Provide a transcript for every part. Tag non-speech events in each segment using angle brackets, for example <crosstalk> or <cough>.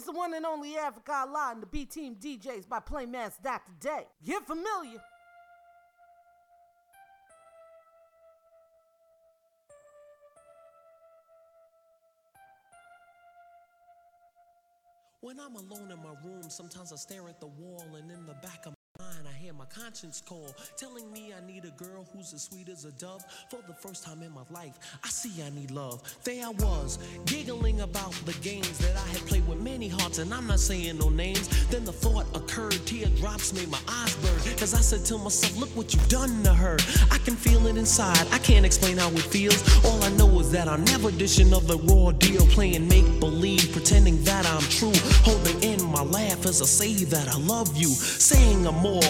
It's the one and only Africa Allah and the B Team DJs by Playmaster Dr. Day. Get familiar. When I'm alone in my room, sometimes I stare at the wall and in the back of mind, I hear my conscience call, telling me I need a girl who's as sweet as a dove. For the first time in my life, I see I need love. There I was, giggling about the games that I had played with many hearts, and I'm not saying no names. Then the thought occurred, teardrops made my eyes burn. Cause I said to myself, look what you've done to her. I can feel it inside, I can't explain how it feels. All I know is that I'll never dish another raw deal, playing make believe, pretending that I'm true. Holding in my laugh as I say that I love you, saying I'm more,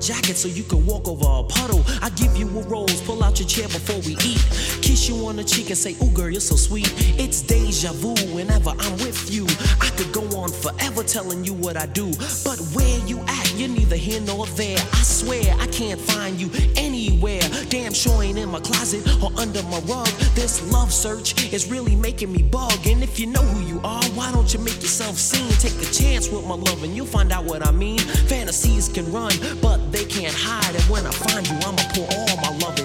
Jacket so you can walk over a puddle. I give you a rose, pull out your chair before we eat. Kiss you on the cheek and say, Ooh, girl, you're so sweet. It's deja vu whenever I'm with you. I could go on forever telling you what I do. But where you at, you're neither here nor there. I swear I can't find you anywhere. Damn sure ain't in my closet or under my rug. This love search is really making me bug. And if you know who you are, why don't you make yourself seen? Take a chance with my love and you'll find out what I mean. Fantasies can run, but they can't hide. And when I find you, I'ma pour all my love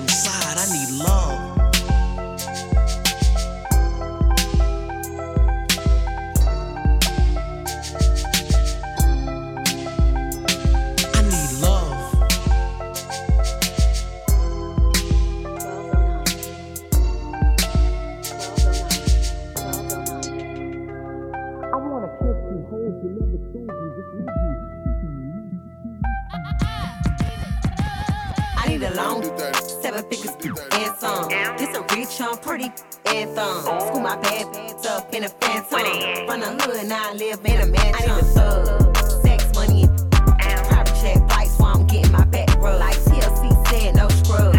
rich, I'm pretty and thumb. School my bad bags up in a phantom. From the hood, now I live in a mansion. I need a thug, sex, money, and private jet flights while I'm getting my back rubbed. Like TLC said, no scrub.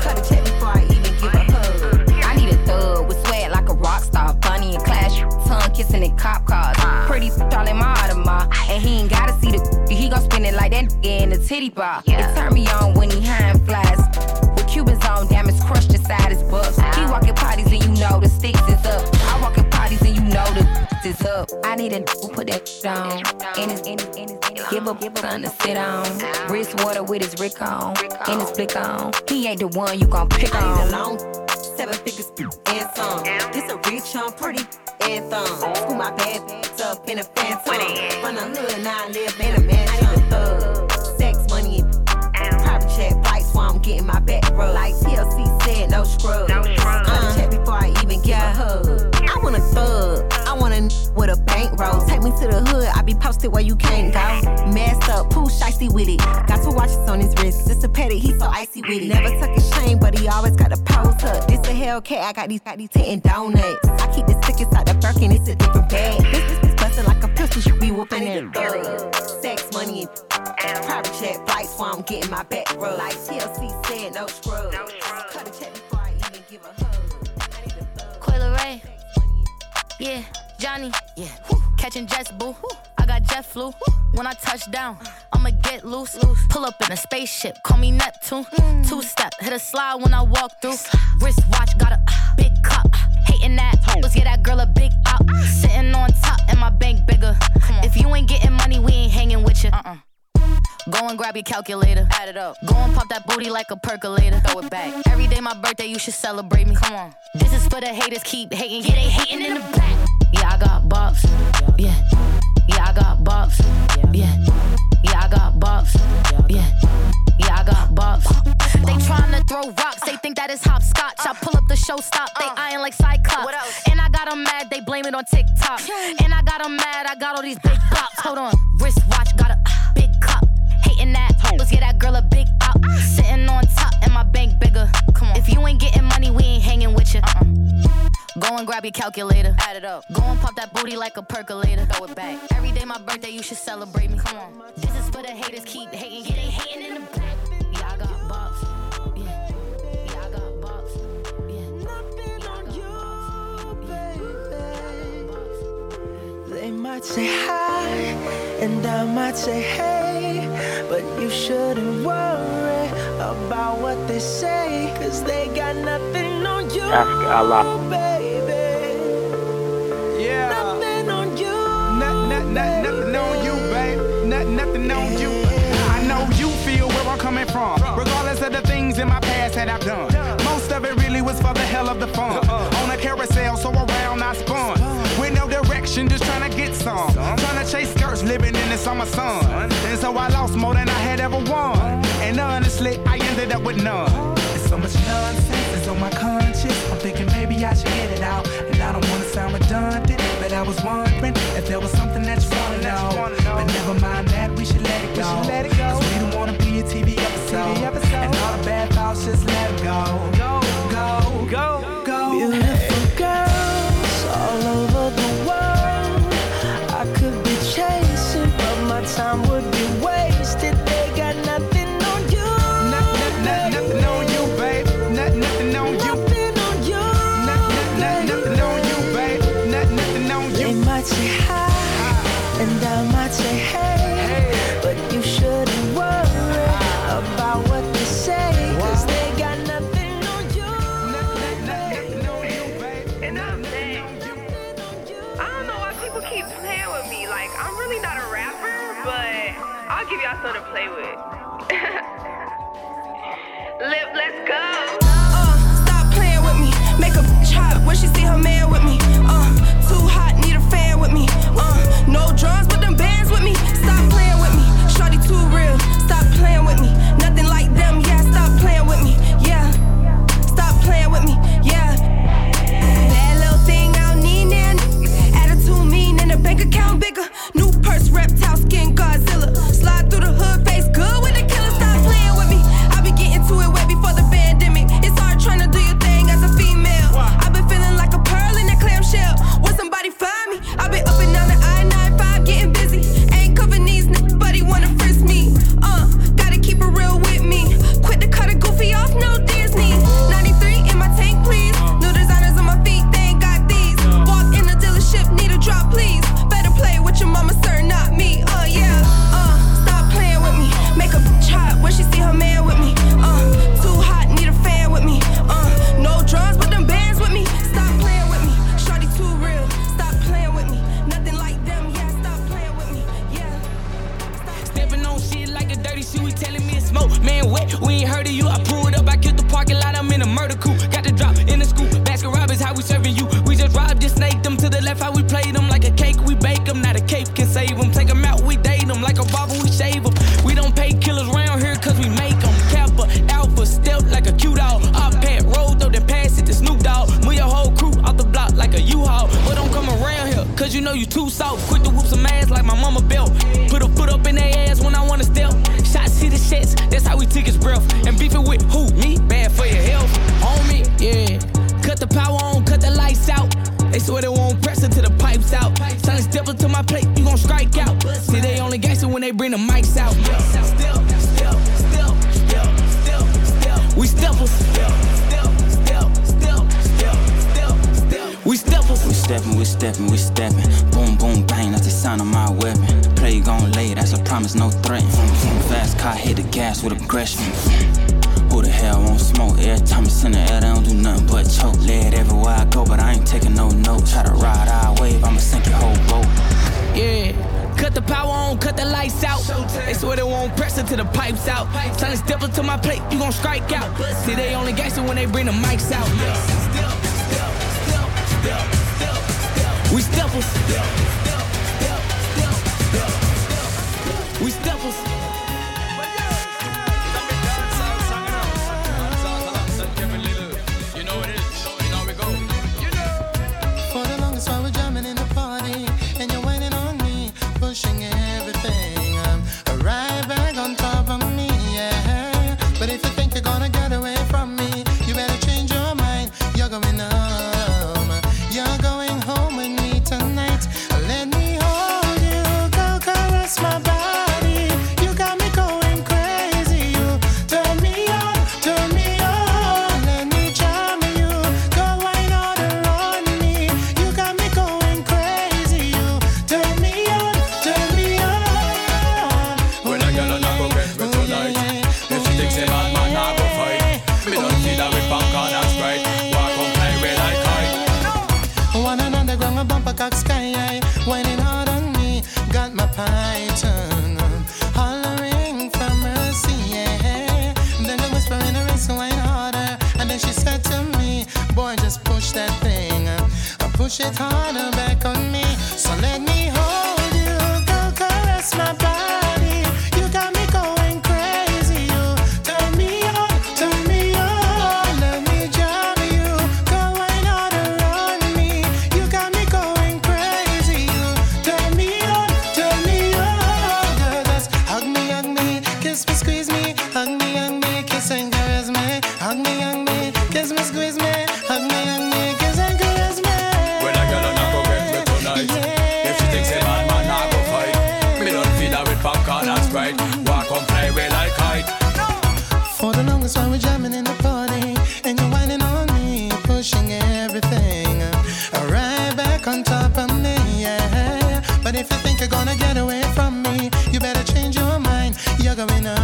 Cut a check before I even give a hug. I need a thug with swag like a rock star, bunny and clash, tongue kissing in cop cars. Pretty all in my Audemars, and he ain't gotta see the. He gon' spin it like that in the titty bar. It turn me on when he high and flies. With Cubans on, damn, it's crushed inside his bucks. Know the sticks is up. I walk in parties and you know the <laughs> is up. I need a who put that on. In his, in his, in his, in his give up, give up something to sit on. Wrist water with his Rick on, in his blick on. He ain't the one you gon' pick on. I need a on. loan, <laughs> seven figures <laughs> and some. This a rich, I'm pretty and thumb. School my bad bags up in a phantom. From the hood, now I live in a mansion. I need a thug, sex, money, and private jet flights while I'm getting my back rubbed. Like TLC said, no scrub. Uh, check before I a want a thug. I want a n- with a bankroll. Take me to the hood. I be posted where you can't go. Masked up, Pooh Shiesty with it. Got two watches on his wrist. Just a petty, he so icy with it. Never tuck his chain, but he always got the pose up. This a Hellcat. I got these, got these hitting donuts. I keep the stickers out the Birkin. It's a different bag. This, this, this like a pistol. You be whooping it. Thug, sex, money, and private jet flights while I'm getting my back rubbed. Like TLC said, no scrub. Cut a check before Ray. Yeah, Johnny. Yeah. Catching jets, boo. I got jet flu. When I touch down, I'ma get loose. Pull up in a spaceship, call me Neptune. Two step, hit a slide when I walk through. Wrist watch, got a big cup. Hating that, let's get that girl a big up. Sitting on top, and my bank bigger. If you ain't getting money, we ain't hanging with you. Uh-uh. Go and grab your calculator. Add it up. Go and pop that booty like a percolator. Throw it back. Every day my birthday, you should celebrate me. Come on. This is for the haters, keep hating. Yeah, they hating in the back. Yeah, I got bops. Yeah. Yeah, I got bops. Yeah. Yeah, I got bops. Yeah. Yeah, I got bops. They trying to throw rocks. They think that is hopscotch. I pull up the show stop. They uh. eyeing like Cyclops. And I got them mad. They blame it on TikTok. And I got them mad. I got all these big pops. Hold on. Wristwatch. Got a big cup getting that. Let's get that girl a big out. Sitting on top and my bank bigger. Come on. If you ain't getting money, we ain't hanging with you. Uh-uh. Go and grab your calculator. Add it up. Go and pop that booty like a percolator. Throw it back. Every day my birthday, you should celebrate me. Come on. This is for the haters, keep hating. get they hating in the They might say hi, and I might say hey, but you shouldn't worry about what they say, cause they got nothing on you. Ask Allah. Yeah. Nothing on you. I know you feel where I'm coming from, regardless of the things in my past that I've done. cause I'm a son. And so I lost more than I had ever won. And honestly, I ended up with none. So much nonsense is on my conscience. I'm thinking maybe I should get it out. And I don't wanna sound redundant, but I was wondering if there was something that you wanna know. But never mind that, we should let it go. We. Cause we don't wanna be a TV episode. And all the bad thoughts, just let it go. Go, go, go, go. go. We step coming up.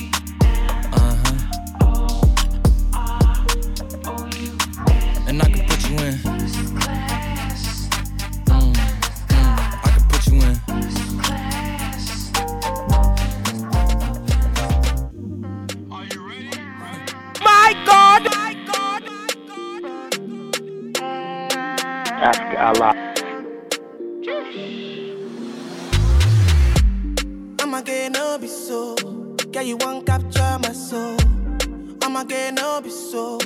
so. Girl, you want capture my soul. I'ma get no be so.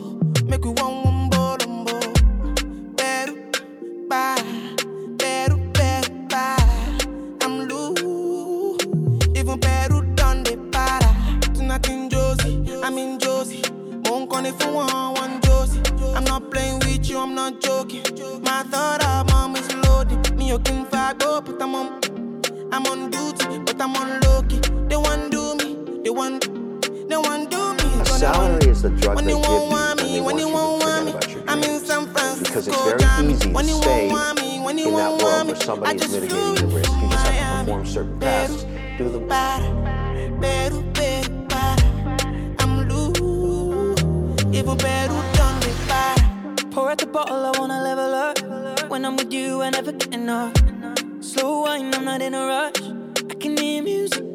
Make we one one bolombo. Better, bye. Better, better, bye. I'm loose. Even better done the para. Tonight in Josie, I'm in Josie. Won't call if you want one Josie. I'm not playing with you, I'm not joking. My thought of mom is loaded. Me, you can fight, but I'm on. I'm on duty, but I'm on low key. They want do me, they want, they want do me. A salary is the drug when they you give won't you want me, when you won't want me. I'm in San Francisco, because it's very easy to you stay won't want me, when in that world want where me. somebody's mitigating your risk. You just have to perform certain tasks. Do loose, even better done me better. Pour out the bottle, I wanna level up. When I'm with you, I never get enough. Slow wine, I'm not in a rush. I can hear music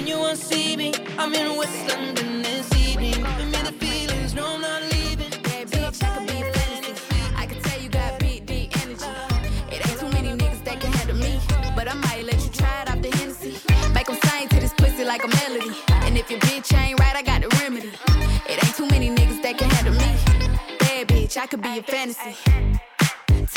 when you won't see me, I'm in West London this evening. Giving me the feelings, no, I'm not leaving. Bad bitch, I could be fantasy. I can tell you got big, deep energy. It ain't too many niggas that can handle me. But I might let you try it off the Hennessy. Make 'em sing to this pussy like a melody. And if your bitch ain't right, I got the remedy. It ain't too many niggas that can handle me. Bad bitch, I could be a fantasy.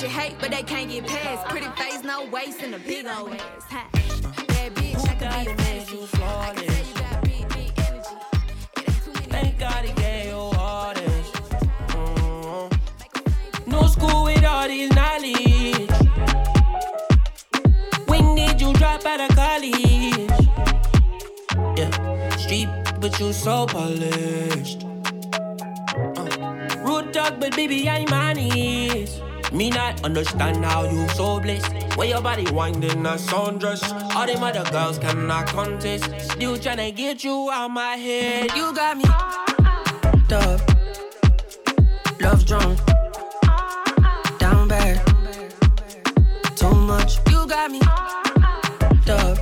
the one these bitches hate, but they can't get past. Pretty face, no waist, and a big old ass. Ha. Bad bitch, I could be a. I can you got big, big energy. Thank God he gave you all this. Mm. No school with all these knowledge. When did you drop out of college? Yeah, street, but you so polished. Uh, Road dog, but baby, I'm honest. Me not understand how you so blessed. Where your body winding a sundress. All them other girls cannot contest. Still tryna get you out my head. You got me. Dub. Love drunk. Down bad. Too much. You got me. Dub.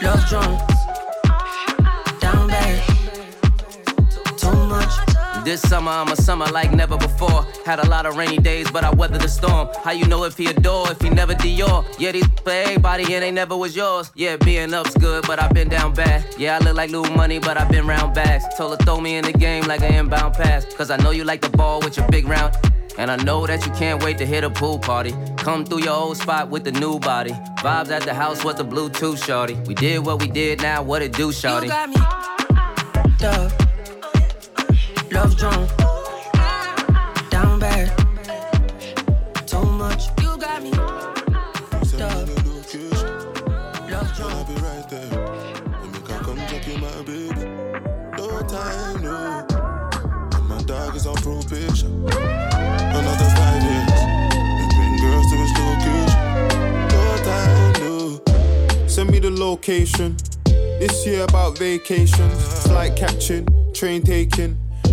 Love drunk. This summer, I'm a summer like never before. Had a lot of rainy days, but I weathered the storm. How you know if he adore, if he never Dior? Yeah, these for everybody, and they never was yours. Yeah, being up's good, but I've been down bad. Yeah, I look like little money, but I've been round bags. Told her throw me in the game like an inbound pass. Cause I know you like the ball with your big round. And I know that you can't wait to hit a pool party. Come through your old spot with the new body. Vibes at the house with the Bluetooth shorty. We did what we did, now what it do, shorty? You got me. Dub. Love drunk. Down bad. Too much. You got me. Dub. Love drunk. I'll be right there. Let me come, come check you, my baby. No time, no. And my dog is on probation. Another five years. And bring girls to his location. No time, no. Send me the location. This year about vacations, flight catching, train taking.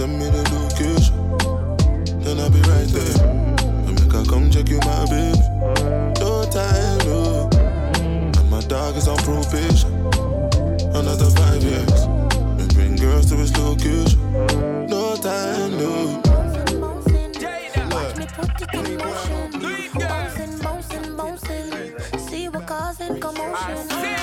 If send me the location, then I'll be right there. And make her come check you, my baby. No time, no. And my dog is on probation. Another five years. And bring girls to his location. No time, no. Watch me put it in motion. Bouncing, bouncing, bouncing. See what causing commotion.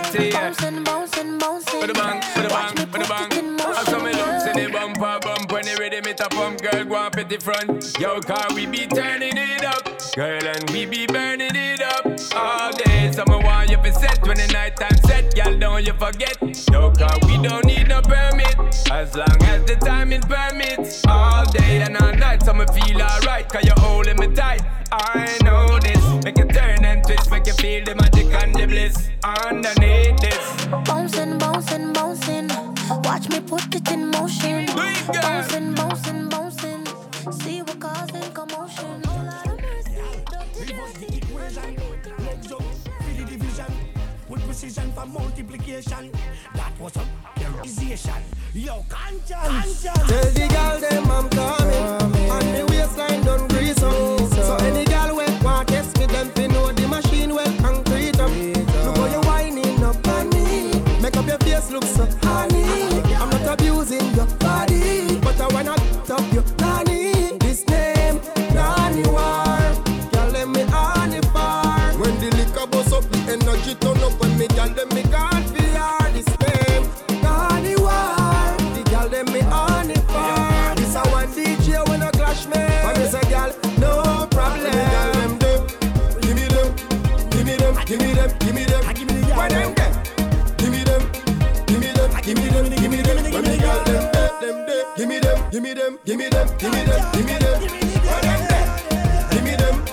Dirty. Bouncing, bouncing, bouncing. With a bang, with a me bang, with a bang. I saw me lumps in the bumper bump when the rhythm it a pump. Girl, go up at the front. Yo, car, we be turning it up. Girl, and we be burning it up. All day, summer want you for set. When the night time set, y'all don't you forget. Yo, car, we don't need no permit. As long as the time it permits. All day and all night, summer feel alright. Cause you're holding me tight. I know this. Make you turn and twist, make you feel the magic and the bliss. Underneath this. Bouncing, bouncing, bouncing. Watch me put it in motion. Bouncing, bouncing, bouncing. See what causing commotion. Oh, Lord have mercy. with precision for multiplication. That was a realization. Yo, conscience. Tell the girl them I'm coming, and the waistline done grease up. So any girl we want test me, them fi know the machine well concrete up. Look how you're winding up on me. Make up your face look so hard. give me them, give me them, give me them, give me them. Give me them,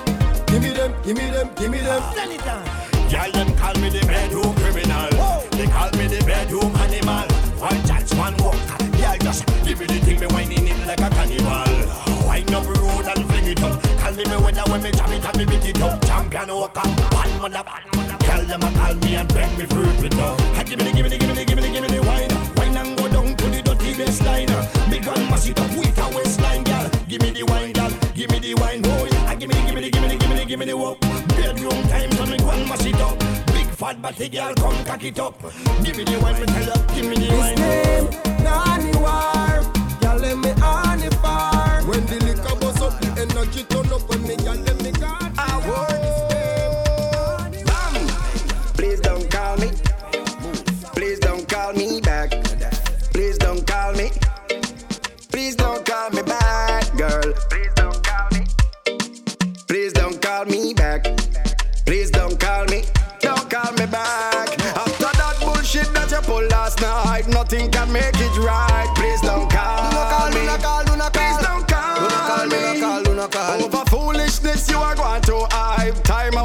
give me them, give me them, give me them. Girl, them call me the bedroom criminal. They call me the bedroom animal. One chance, one walk. Yeah, just give me the thing, me whining it like a cannibal. Wind up road and fling it up. Call me when I when me jam it and me beat it up. Champion oh, walker, bad mother, bad mother. Girl, them call me and bring me fruit with them. Give me the, give me the. bad body girl, come cock it up. Give me the wine, me tell you, give me the wine. His name, Nani War, girl, let me on the. life, nothing can make it right. Please don't call, call me. Don't call, don't call, Please don't call, don't call me. Don't call, don't call, don't call. Over foolishness, you are going to hype. Time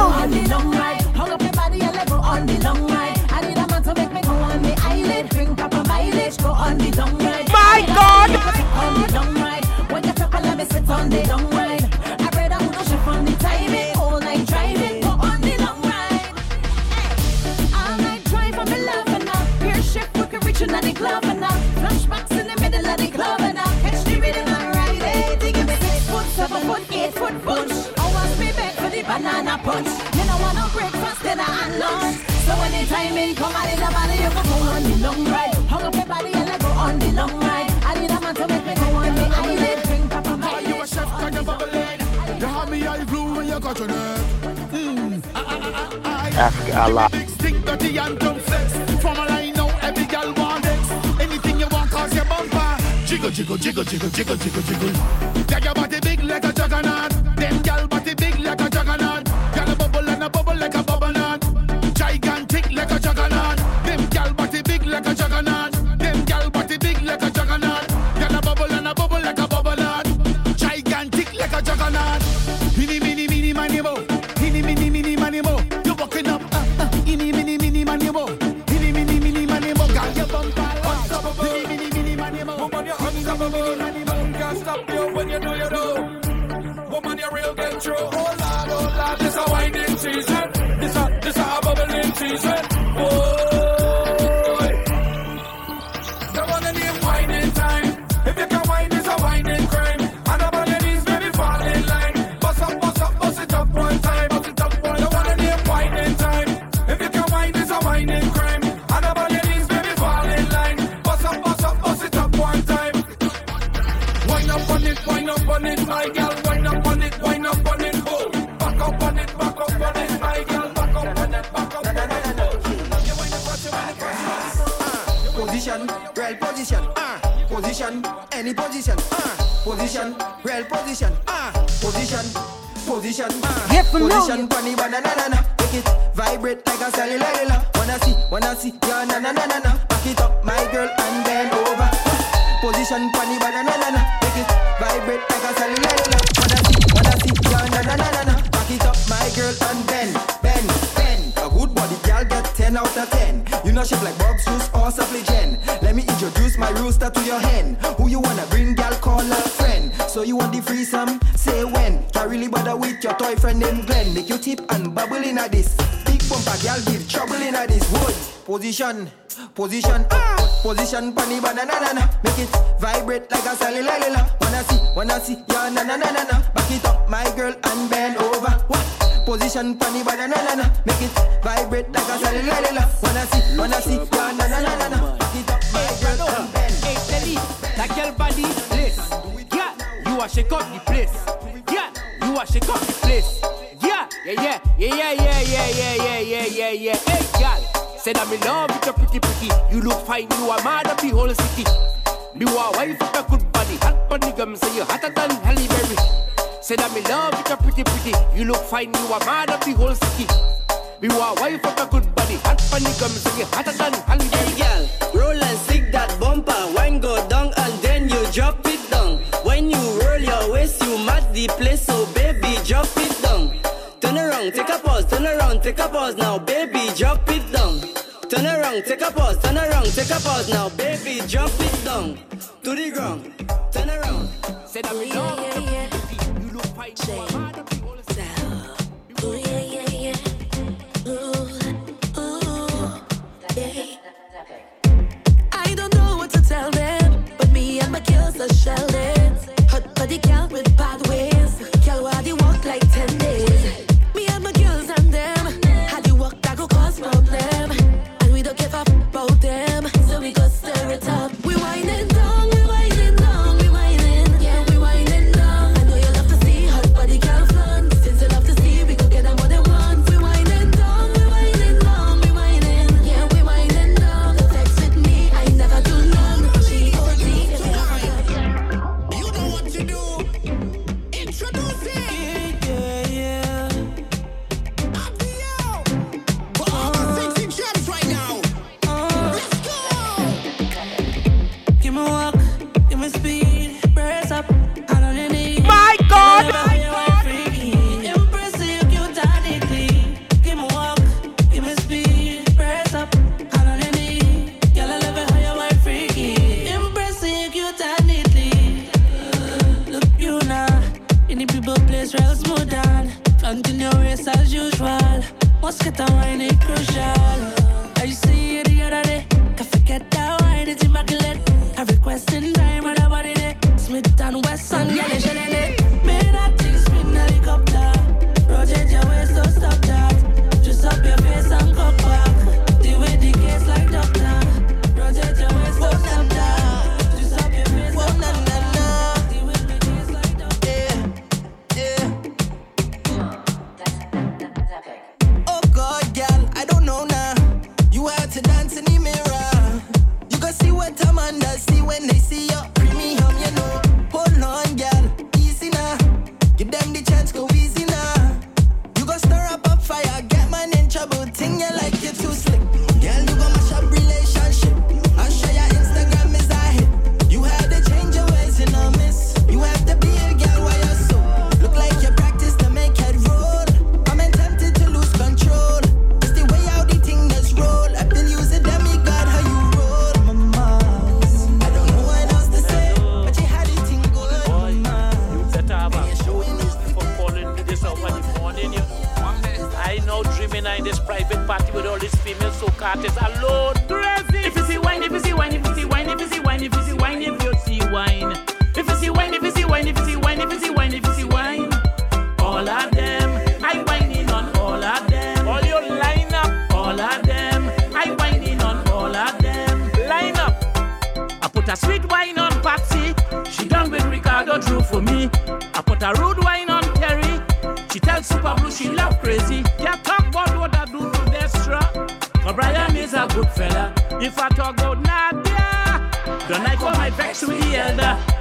know. timing, come on in the body, you go on the long ride. Hung up your body and go on the long ride. I need a man to make me go on the island. You a chef, can you bubble it? You have me eye blue when you got your. Mmm, Africa, ah, ah, ah, Big stick, dirty and dumb. From a line every girl want it. Anything you want, cause your bumper. Jiggle, jiggle, jiggle, jiggle, jiggle, jiggle, jiggle. Your body big. And my girl, wind up on it, wind up on it, oh. Back up on it, back up on it, my girl, back up on it, back up on it. Position, real position, ah. Position, any position, ah. Position, real position, ah. Position, position, ah. Get. Position, funny banana, na na. Make it vibrate like a cellular. Wanna see, wanna see, yeah, na na na na na. Back it up, my girl, and bend over. Position, funny banana, na na. na Make it vibrate like a cellular. Wanna see, wanna see, yeah, na na na na na. Back it up, my girl, and bend, bend, bend. A good body, girl, get 10 out of 10. You know shape like Bob's juice or supply gen. Let me introduce my rooster to your hen. Who you wanna bring, girl, call a friend. So you want the threesome? Say when. Can't really bother with your toy friend named Glenn. Make you tip and bubble in a this. Big bumper, girl, give trouble in a this. Wood. Position, position, ah. Position, funny banana, na na. Make it vibrate like a cellular. Wanna see, wanna see, yeah, na na na na na. Back it up, my girl, and bend over. What? Position funny banana na na Make it vibrate like a cellular Wanna see, wanna see, yeah, na na na na na Back it up, my girl, and bend Hey, Telly, that girl body place. Yeah, you a shake up the place. Yeah, you a shake up the place. Yeah, yeah, yeah, yeah, yeah, yeah, yeah, yeah, yeah, yeah, yeah. Hey, girl, said I'm in love with your pretty, pretty. You look fine, you are mad of the whole city. Me want wife with a good body, hot body gum, say you hotter than Halle Berry. Said I'm in love with your pretty, pretty. You look fine, you are mad at the whole city. Me want wife with a good body, hot body gum, say you hotter than Halle Berry. Hey girl, roll and stick that bumper. Wine go down and then you drop it down. When you roll your waist, you mat the place, so baby, drop. Turn around, take a pause, turn around, take a pause now, baby, drop it down. Turn around, take a pause, turn around, take a pause now, baby, drop it down to the ground. Turn around. Said I'm in love with your pretty, pretty. You look fine, what a man does see when they see you. Premium, you know. Hold on, girl, artists alone. good fella. If I talk out not yeah, night I my vex to the elder.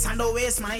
waste and don't waste my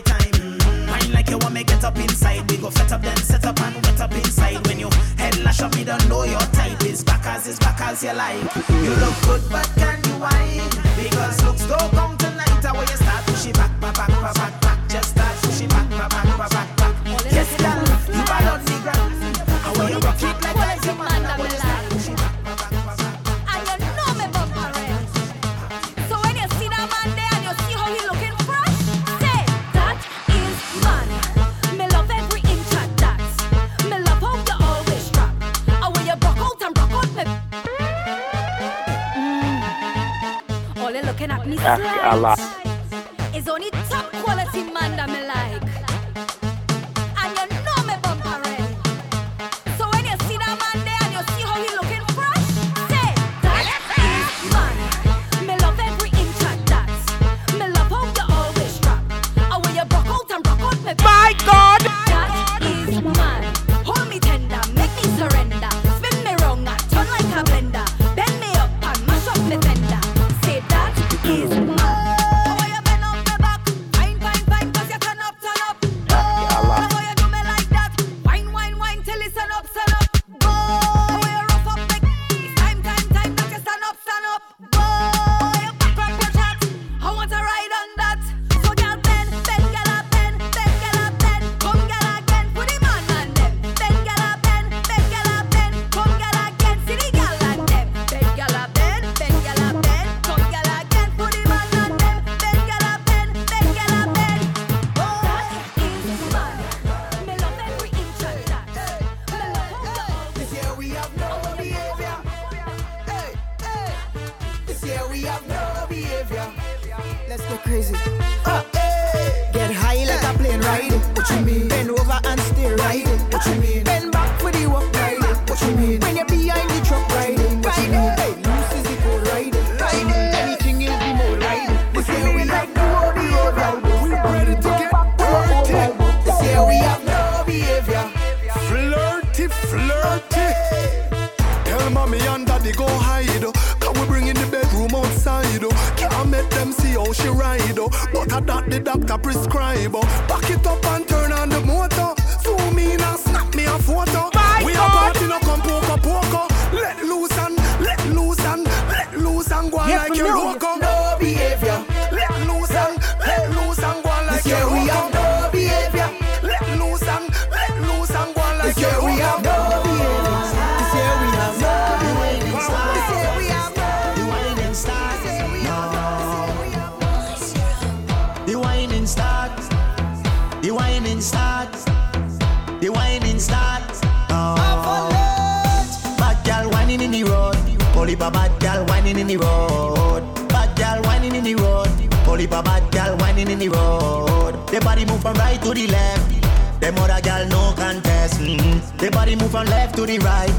the doctor prescribe. Pack it up and from right to the left. Them other gal no contest. Mm-hmm. The body move from left to the right.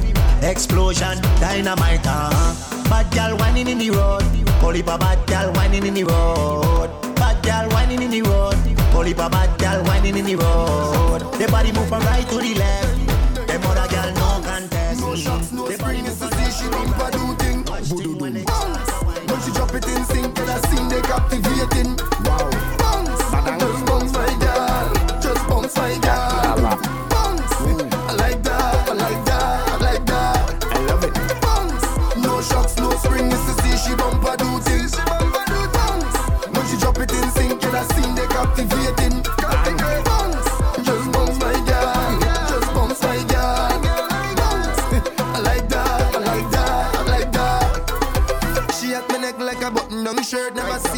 Explosion, dynamite. Uh-huh. Bad gal whining in the road. Holy bad gal whining in the road. Bad gal whining in the road. Holy bad gal whining in the road. The body move from right to the left. Them other gal no contest. No shots, no spring. It's she run for do thing. do boom, boom. When she drop it in sync, 'cause I seen they captivating.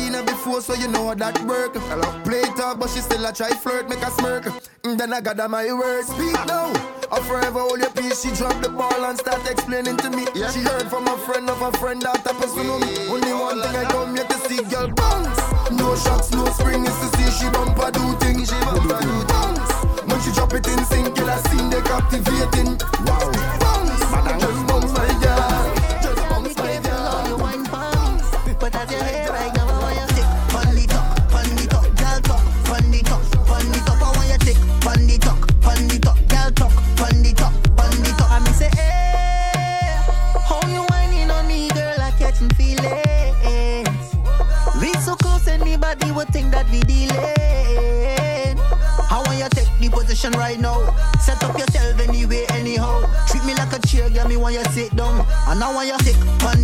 arena before, so you know that work. I love play talk, but she still a try flirt, make a smirk. And then I gotta my words, speak now. I forever hold your peace. She dropped the ball and start explaining to me. Yeah. She heard from a friend of a friend that person to me. Only one thing I come here to see, girl bounce. No shocks, no spring, is to see she bumper do things. She bumper do dance. When she drop it in sync, girl I seen they captivating. Wow, bounce, just bounce my girl, just bounce my girl. But as you hear, right? position right now. Set up yourself anyway, anyhow. Treat me like a chair, girl. me when you sit down. And I want you sit on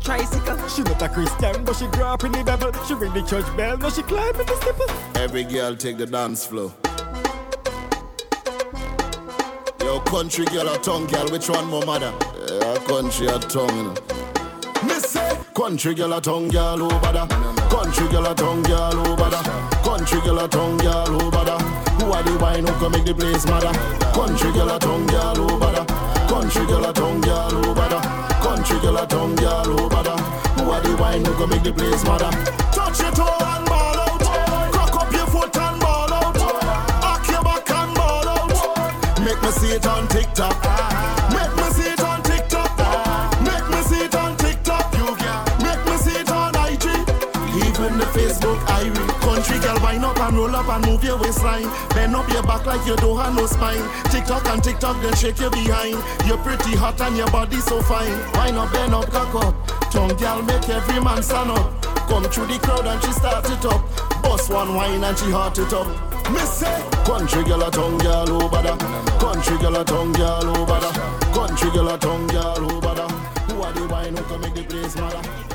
tricycle. She not a Christian, but she grew up in the devil. She ring the church bell, now she climb in the steeple. Every girl take the dance floor. Yo, country girl or tongue girl, which one more mother? Uh, country or tongue, you know. Say, country girl or tongue girl over there. Country girl or tongue girl over there. Country girl or tongue girl over there. Who are the wine who can make the place mother? Country girl or tongue girl over there. Country girl or tongue girl over there. Country girl or tongue girl. Who are the wine who can make the place mother? Touch your toe and ball out. Cock up your foot and ball out. Arc your back and ball out. Make me see it on TikTok. Make me see it on TikTok. Make me see it on TikTok. You can make me see it on IG. Even the Facebook I read. Country girl, wind up and roll up and move your waistline. Bend up your back like you don't have no spine. TikTok and TikTok, then shake your behind. You're pretty hot and your body so fine. Wind up, bend up, cock up. Tongue girl, make every man stand up. Come through the crowd and she start it up. Bust one wine and she heart it up. Me say, country girl a tongue girl oh, over there. Country girl a tongue girl oh, over there. Country girl a tongue girl oh, over there. Who are the wine who can make the place mother?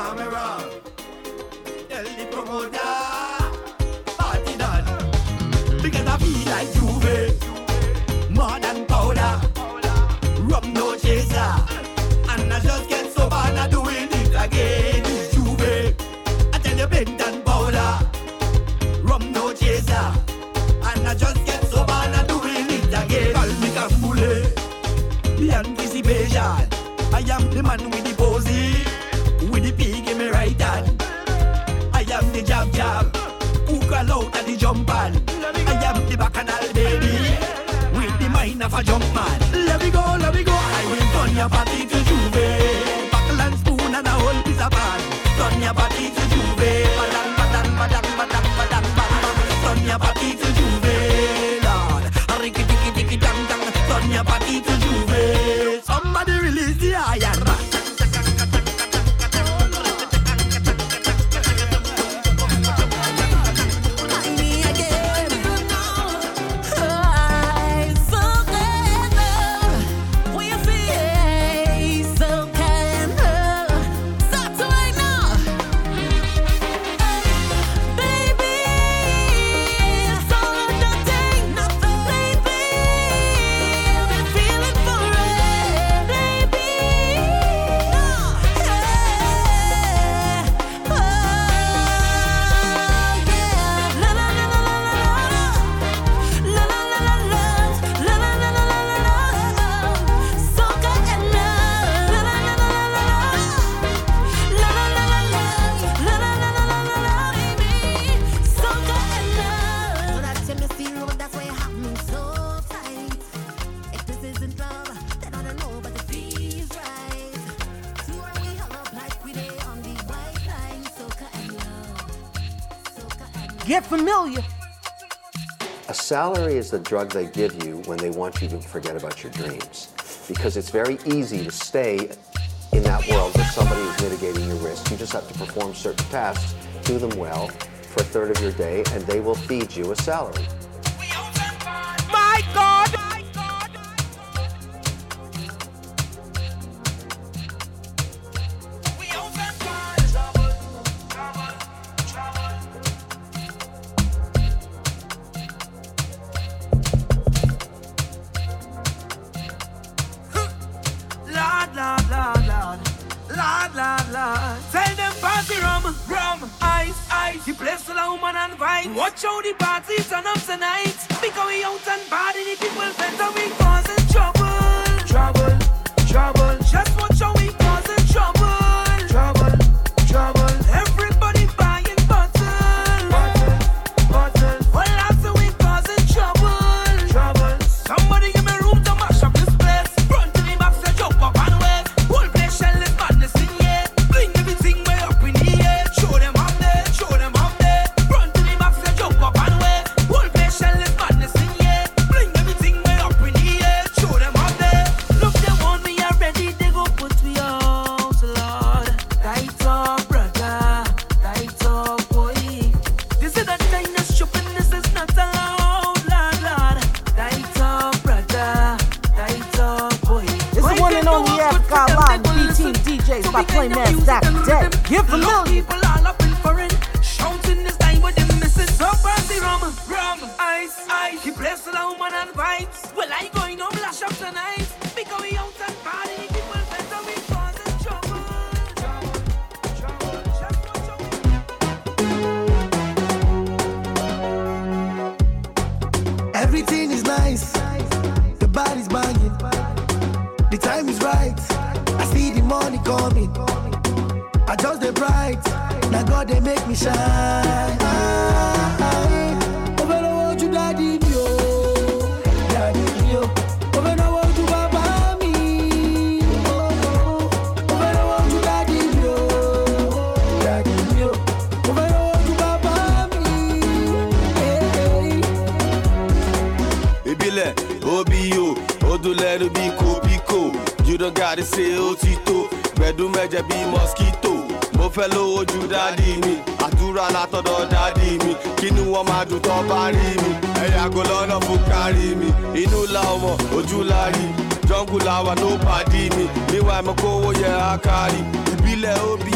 I'm. Tell the promoter. Party done. Because I feel like J'ouvert. More than powder. Rum no chaser. And I just get so bad at doing it again. J'ouvert. I tell you bend and powder. Rum no chaser. And I just get so bad at doing it again. Call me Canboulay. The anticipation. I am the man with Call out at the jump man. I am the bacchanal baby. With the mind of a jump man. Let me go, let me go. I will turn your body to is the drug they give you when they want you to forget about your dreams. Because it's very easy to stay in that world where somebody is mitigating your risk. You just have to perform certain tasks, do them well for a third of your day, and they will feed you a salary. The people better we causing lórí inú la ọmọ ojú la rí. Wà ló pàdé mi níwà ẹ̀mọ́ kówó yẹ á kárí. Ìbílẹ̀ òbí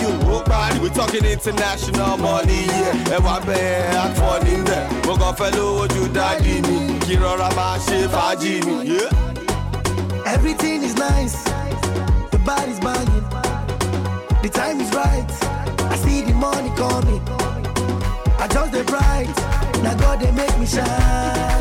parí. we talking international money yeah. Ẹwà bẹ́ẹ̀ àtọ̀ níbẹ̀ mo kàn fẹ́ lówó ju dáàdi mi. Kí rọra máa ṣe fàájì mi. everything is nice. The bar is banging. The time is right. I see the money coming. I just dey bright. Na god dey make me shine.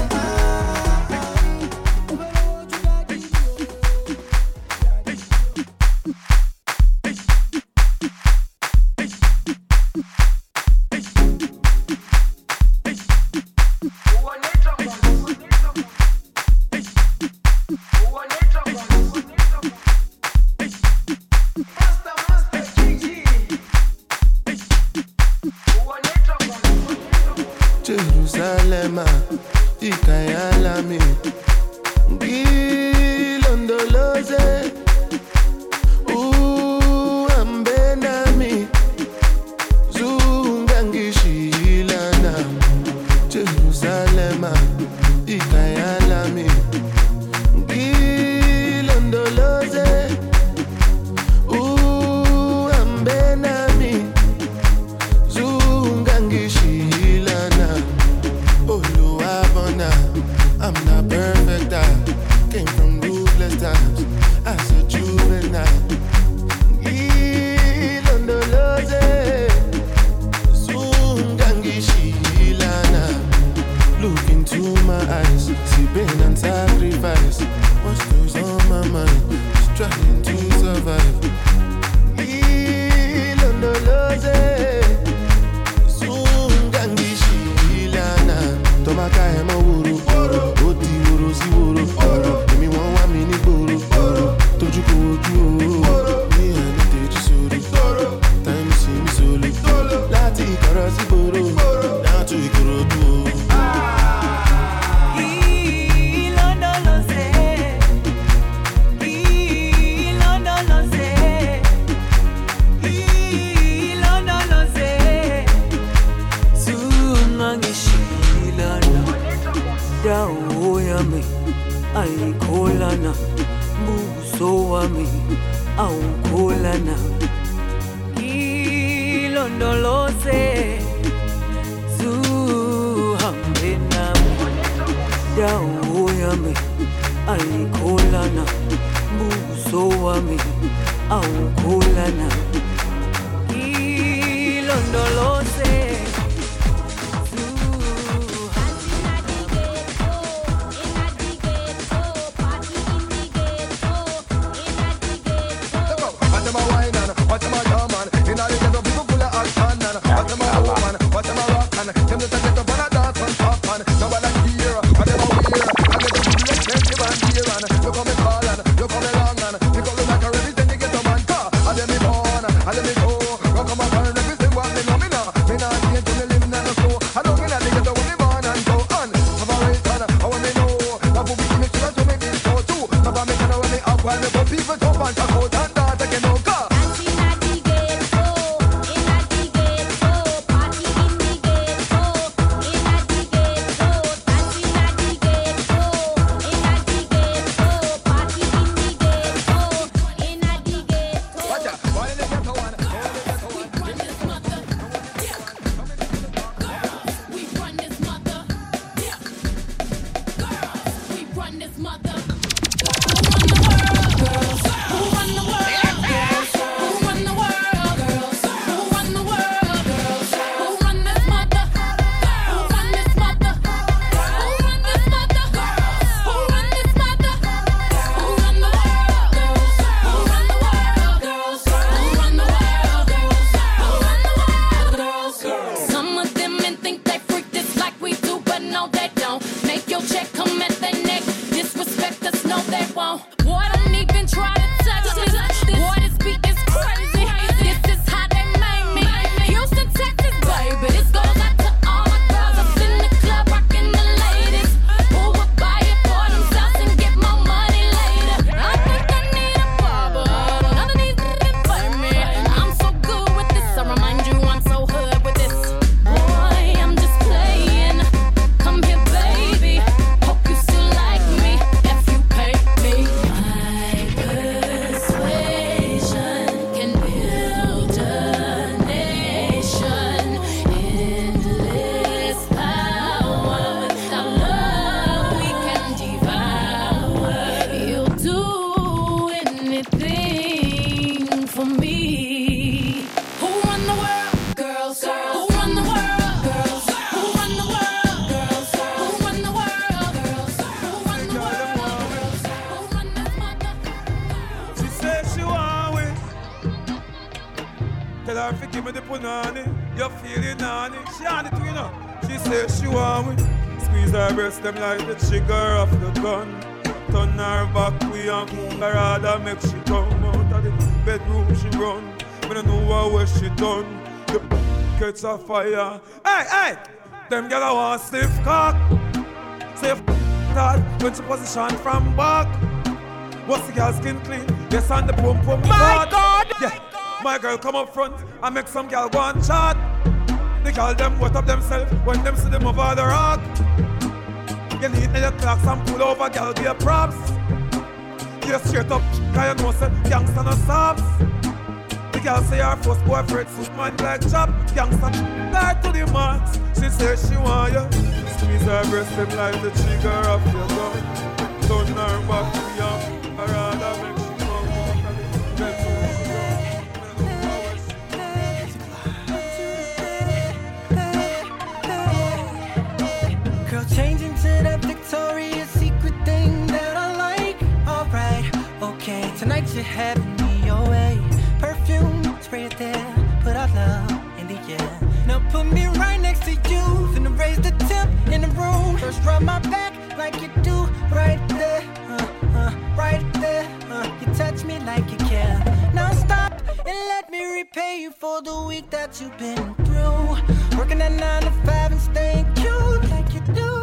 this mother. Them like the trigger of the gun. Turn her back, we and her rather make she come out of the bedroom she run. Me don't know what where she done. The catch a fire. Hey, hey, them gyal want stiff cock. Say that when she position from back. What's the girl skin clean? Yes, on the pump pump. My God! Yeah, my girl come up front and make some girl go and chat. The girl them wet up themselves when them see them over the rock. You need your clocks and pull over, girl, be a props. Get straight up, cause you know say gangsta no sobs. The girl say her first boyfriend suit man like chop. Gangsta die to the max. She say she want you. Squeeze her breast them like the trigger of your gun. Turn her back to you. I that a Secret thing that I like. Alright, okay, tonight you're having me your way. Perfume, spray it there, put out love in the air. Now put me right next to you, finna raise the temp in the room. First rub my back like you do, right there, uh, uh, right there. Uh, you touch me like you care. Now stop and let me repay you for the week that you've been through. Working at nine to five and staying cute like you do.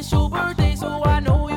It's your birthday, so I know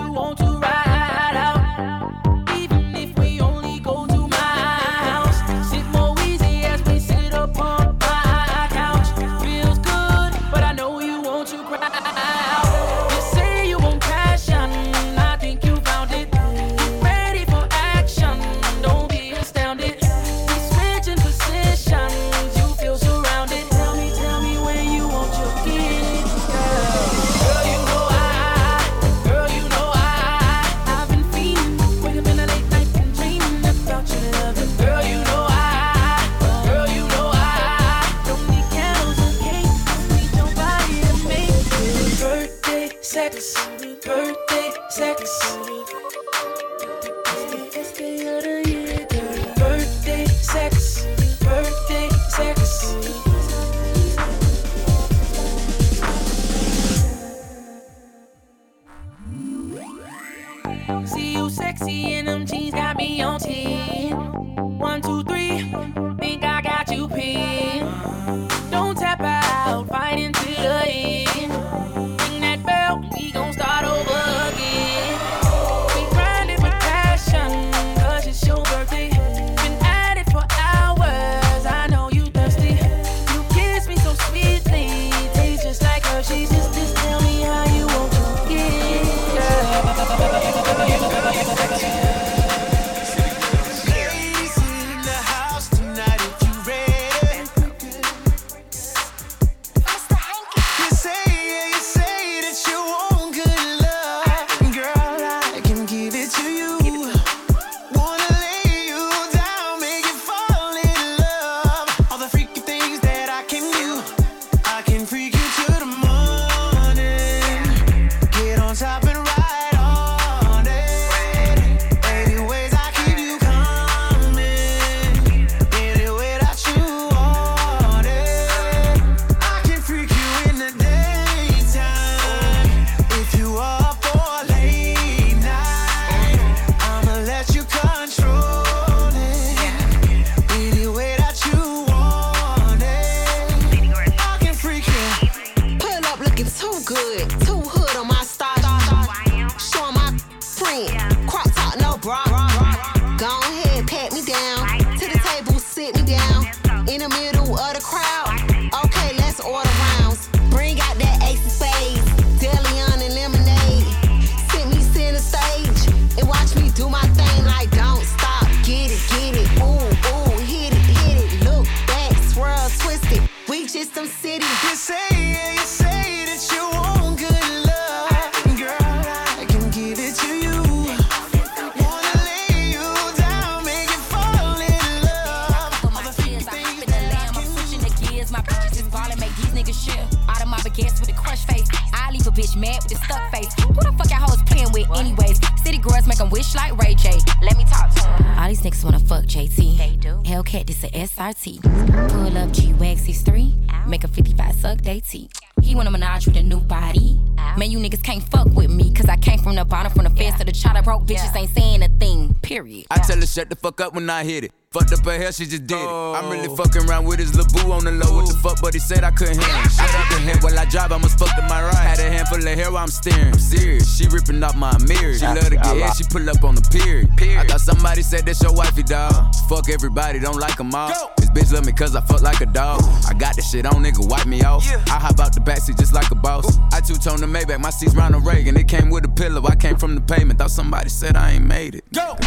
chopper. Broke bitches ain't saying a thing, period. I tell her shut the fuck up when I hit it. Fucked up her hair, she just did it. I'm really fucking around with his lil' boo on the low. What the fuck, but he said I couldn't hear him. Shut up and hit while I drive, I must fuck to my right. Had a handful of hair while I'm steering. I'm serious, she ripping off my mirror. She love to get hit, she pull up on the period. I thought somebody said that's your wifey, dog. Fuck everybody, don't like them all. This bitch love me cause I fuck like a dog. I got this shit on, nigga, wipe me off. I hop out the backseat just like a boss. I two-tone the Maybach, my seat's Ronald Reagan. It came with a pillow, I came from the pavement. Thought somebody said I ain't made it. Go!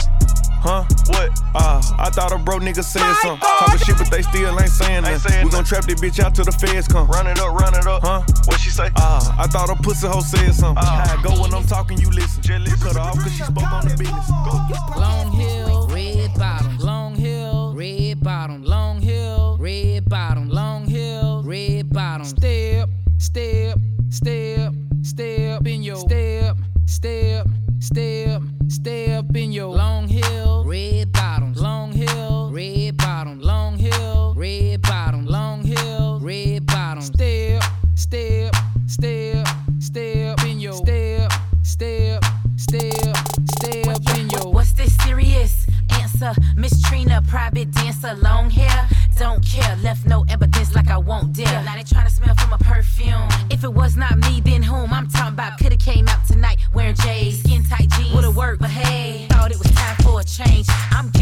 Huh? What? Uh, I thought a bro nigga said something. Talking shit, but they still ain't saying nothing. We gon' trap this bitch out till the feds come. Run it up, run it up. Huh? What she say? Uh, I thought a pussy hoe said something. Uh, I go when I'm talking, you listen. Just cut her off cause she spoke on the business. Long hill, red bottom. Long hill, red bottom. Long hill, red bottom. Long hill, red bottom. Step, step, step, step in your step, up, stay up in your long hill, red bottoms. Long hill, red bottom. Long hill, red bottom. Long hill, red bottom. Stay up, stay up, stay up, stay up in your step, step, step, step in your. What's this serious? Answer, Miss Trina, private dancer, long hair. Don't care, left no evidence like I won't dare. Now they tryna smell from a perfume. If it was not me, then whom? I'm talking about change. I'm